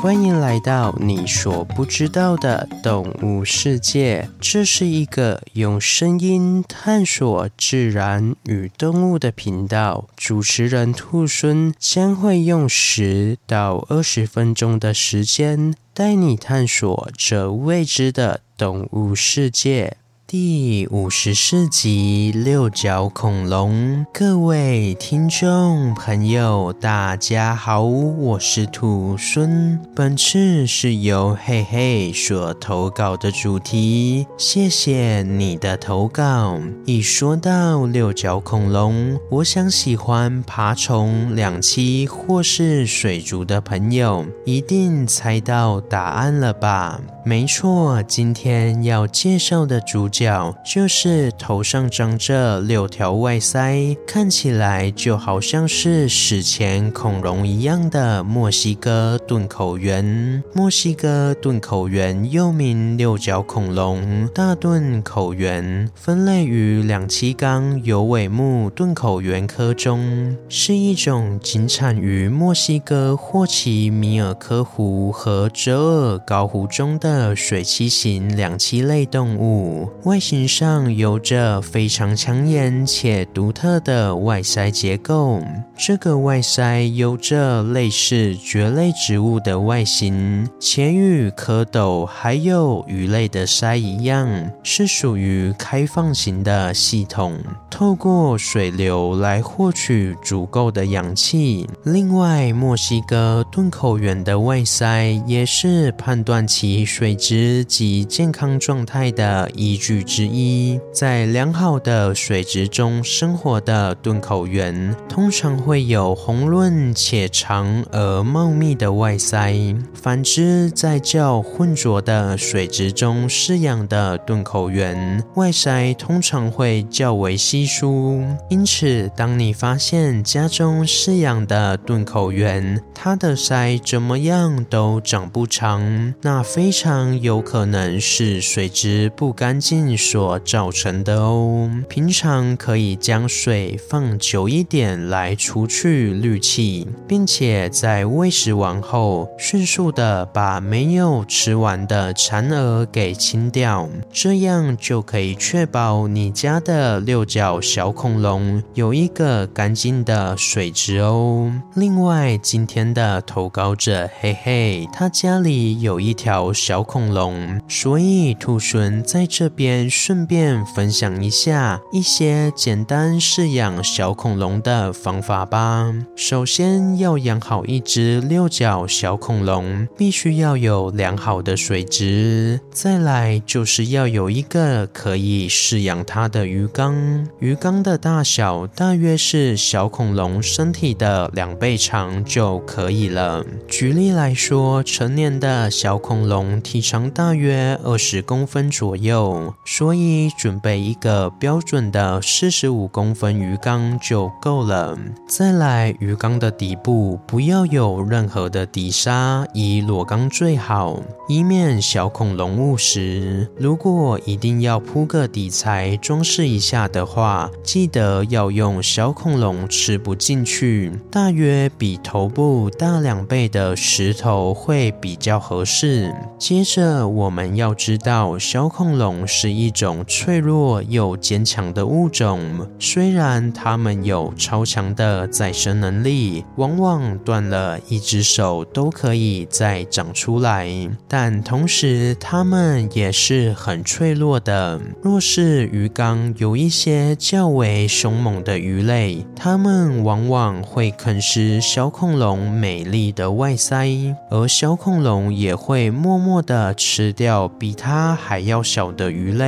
欢迎来到你所不知道的动物世界。这是一个用声音探索自然与动物的频道。主持人兔孙将会用十到二十分钟的时间，带你探索这未知的动物世界。第五十四集六角恐龙，各位听众朋友，大家好，我是兔孙。本次是由嘿嘿所投稿的主题，谢谢你的投稿。一说到六角恐龙，我想喜欢爬虫、两栖或是水族的朋友，一定猜到答案了吧？没错，今天要介绍的主角就是头上长着六条外鳃，看起来就好像是史前恐龙一样的墨西哥钝口螈。墨西哥钝口螈又名六角恐龙、大钝口螈，分类于两栖纲有尾目钝口螈科中，是一种仅产于墨西哥霍奇米尔科湖和折耳高湖中的。水栖型两栖类动物，外形上有着非常抢眼且独特的外鳃结构。这个外鳃有着类似蕨类植物的外形，且与蝌蚪还有鱼类的鳃一样，是属于开放型的系统，透过水流来获取足够的氧气。另外，墨西哥钝口螈的外鳃也是判断其。水质及健康状态的依据之一，在良好的水质中生活的钝口螈，通常会有红润且长而茂密的外鳃；反之，在较浑浊的水质中饲养的钝口螈，外鳃通常会较为稀疏。因此，当你发现家中饲养的钝口螈，它的鳃怎么样都长不长，那非常。有可能是水质不干净所造成的哦。平常可以将水放久一点来除去氯气，并且在喂食完后，迅速的把没有吃完的残饵给清掉，这样就可以确保你家的六角小恐龙有一个干净的水质哦。另外，今天的投稿者嘿嘿，他家里有一条小。恐龙，所以兔猻在这边顺便分享一下一些简单饲养小恐龙的方法吧。首先要养好一只六角小恐龙，必须要有良好的水质，再来就是要有一个可以饲养它的鱼缸，鱼缸的大小大约是小恐龙身体的两倍长就可以了。举例来说，成年的小恐龙体长大约二十公分左右，所以准备一个标准的四十五公分鱼缸就够了。再来，鱼缸的底部不要有任何的底沙，以裸缸最好，以免小恐龙误食。如果一定要铺个底材装饰一下的话，记得要用小恐龙吃不进去，大约比头部大两倍的石头会比较合适。接着我们要知道，小恐龙是一种脆弱又坚强的物种。虽然它们有超强的再生能力，往往断了一只手都可以再长出来，但同时它们也是很脆弱的。若是鱼缸有一些较为凶猛的鱼类，它们往往会啃食小恐龙美丽的外鳃，而小恐龙也会默默的。吃掉比它还要小的鱼类，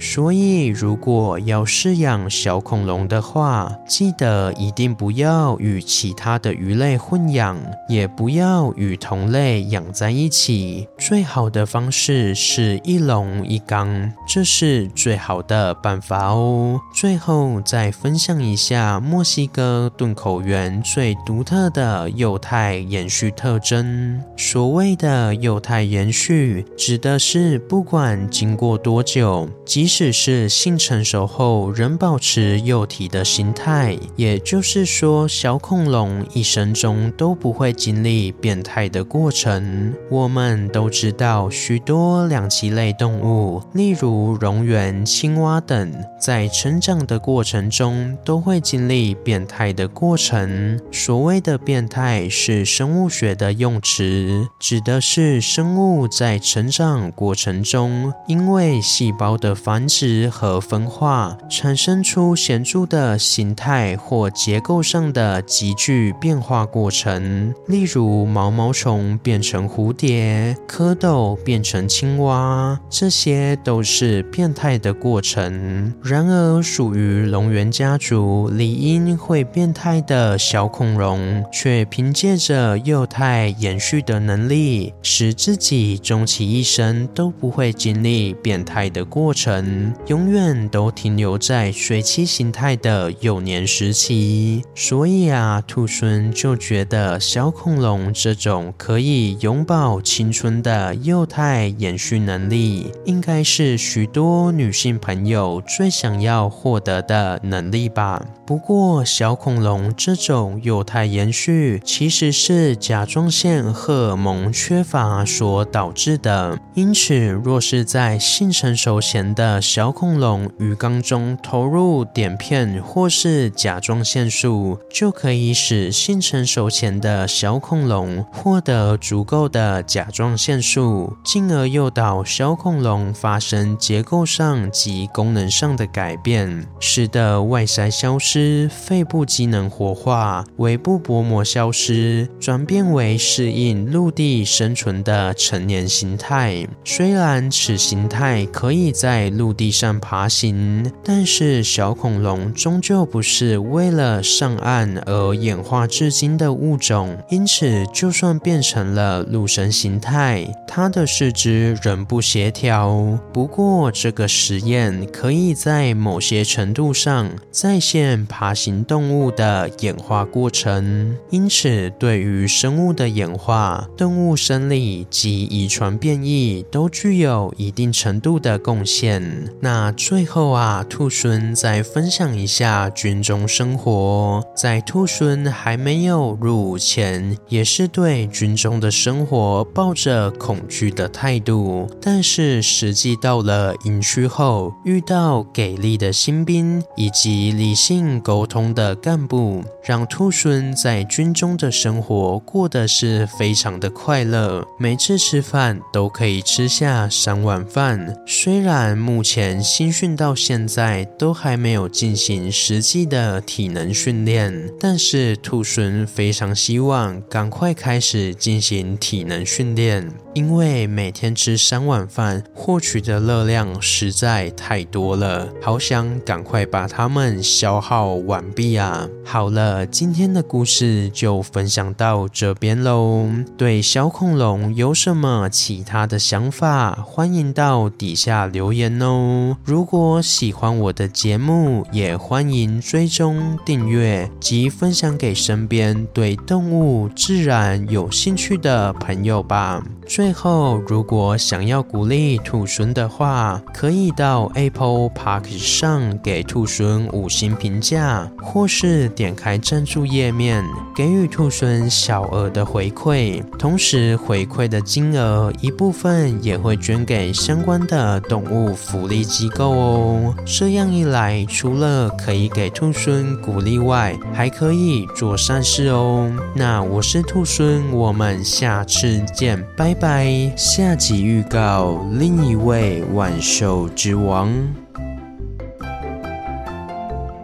所以如果要饲养小恐龙的话，记得一定不要与其他的鱼类混养，也不要与同类养在一起。最好的方式是一笼一缸，这是最好的办法哦。最后再分享一下墨西哥钝口螈最独特的幼态延续特征。所谓的幼态延续。指的是不管经过多久，即使是性成熟后仍保持幼体的形态。也就是说，小恐龙一生中都不会经历变态的过程。我们都知道，许多两栖类动物，例如蝾螈、青蛙等，在成长的过程中都会经历变态的过程。所谓的变态是生物学的用词，指的是生物在成长过程中，因为细胞的繁殖和分化，产生出显著的形态或结构上的急剧变化过程。例如，毛毛虫变成蝴蝶，蝌蚪变成青蛙，这些都是变态的过程。然而，属于龙源家族，理应会变态的小恐龙，却凭借着幼态延续的能力，使自己终其一生都不会经历变态的过程，永远都停留在水栖形态的幼年时期。所以啊，兔孙就觉得小恐龙这种可以永葆青春的幼态延续能力，应该是许多女性朋友最想要获得的能力吧。不过，小恐龙这种幼态延续其实是甲状腺荷尔蒙缺乏所导致的，因此，若是在性成熟前的小恐龙鱼缸中投入碘片或是甲状腺素，就可以使性成熟前的小恐龙获得足够的甲状腺素，进而诱导小恐龙发生结构上及功能上的改变，使得外鳃消失。肺部机能活化，尾部薄膜消失，转变为适应陆地生存的成年形态。虽然此形态可以在陆地上爬行，但是小恐龙终究不是为了上岸而演化至今的物种，因此就算变成了陆生形态，它的四肢仍不协调。不过，这个实验可以在某些程度上再现。爬行动物的演化过程，因此对于生物的演化、动物生理及遗传变异都具有一定程度的贡献。那最后啊，兔孙再分享一下军中生活。在兔孙还没有入伍前，也是对军中的生活抱着恐惧的态度。但是实际到了营区后，遇到给力的新兵以及理性。沟通的干部让兔孙在军中的生活过得是非常的快乐，每次吃饭都可以吃下三碗饭。虽然然目前新训到现在都还没有进行实际的体能训练，但是兔孙非常希望赶快开始进行体能训练。因为每天吃三碗饭，获取的热量实在太多了，好想赶快把它们消耗完毕啊！好了，今天的故事就分享到这边喽。对小恐龙有什么其他的想法，欢迎到底下留留言哦。如果喜欢我的节目，也欢迎追踪订阅及分享给身边对动物自然有兴趣的朋友吧。最后，如果想要鼓励兔孙的话，可以到 Apple Park 上给兔孙五星评价，或是点开赞助页面，给予兔孙小额的回馈。同时，回馈的金额一部分也会捐给相关的动物福利机构哦。这样一来，除了可以给兔孙鼓励外，还可以做善事哦。那我是兔孙，我们下次见，拜拜。下集预告：另一位万兽之王。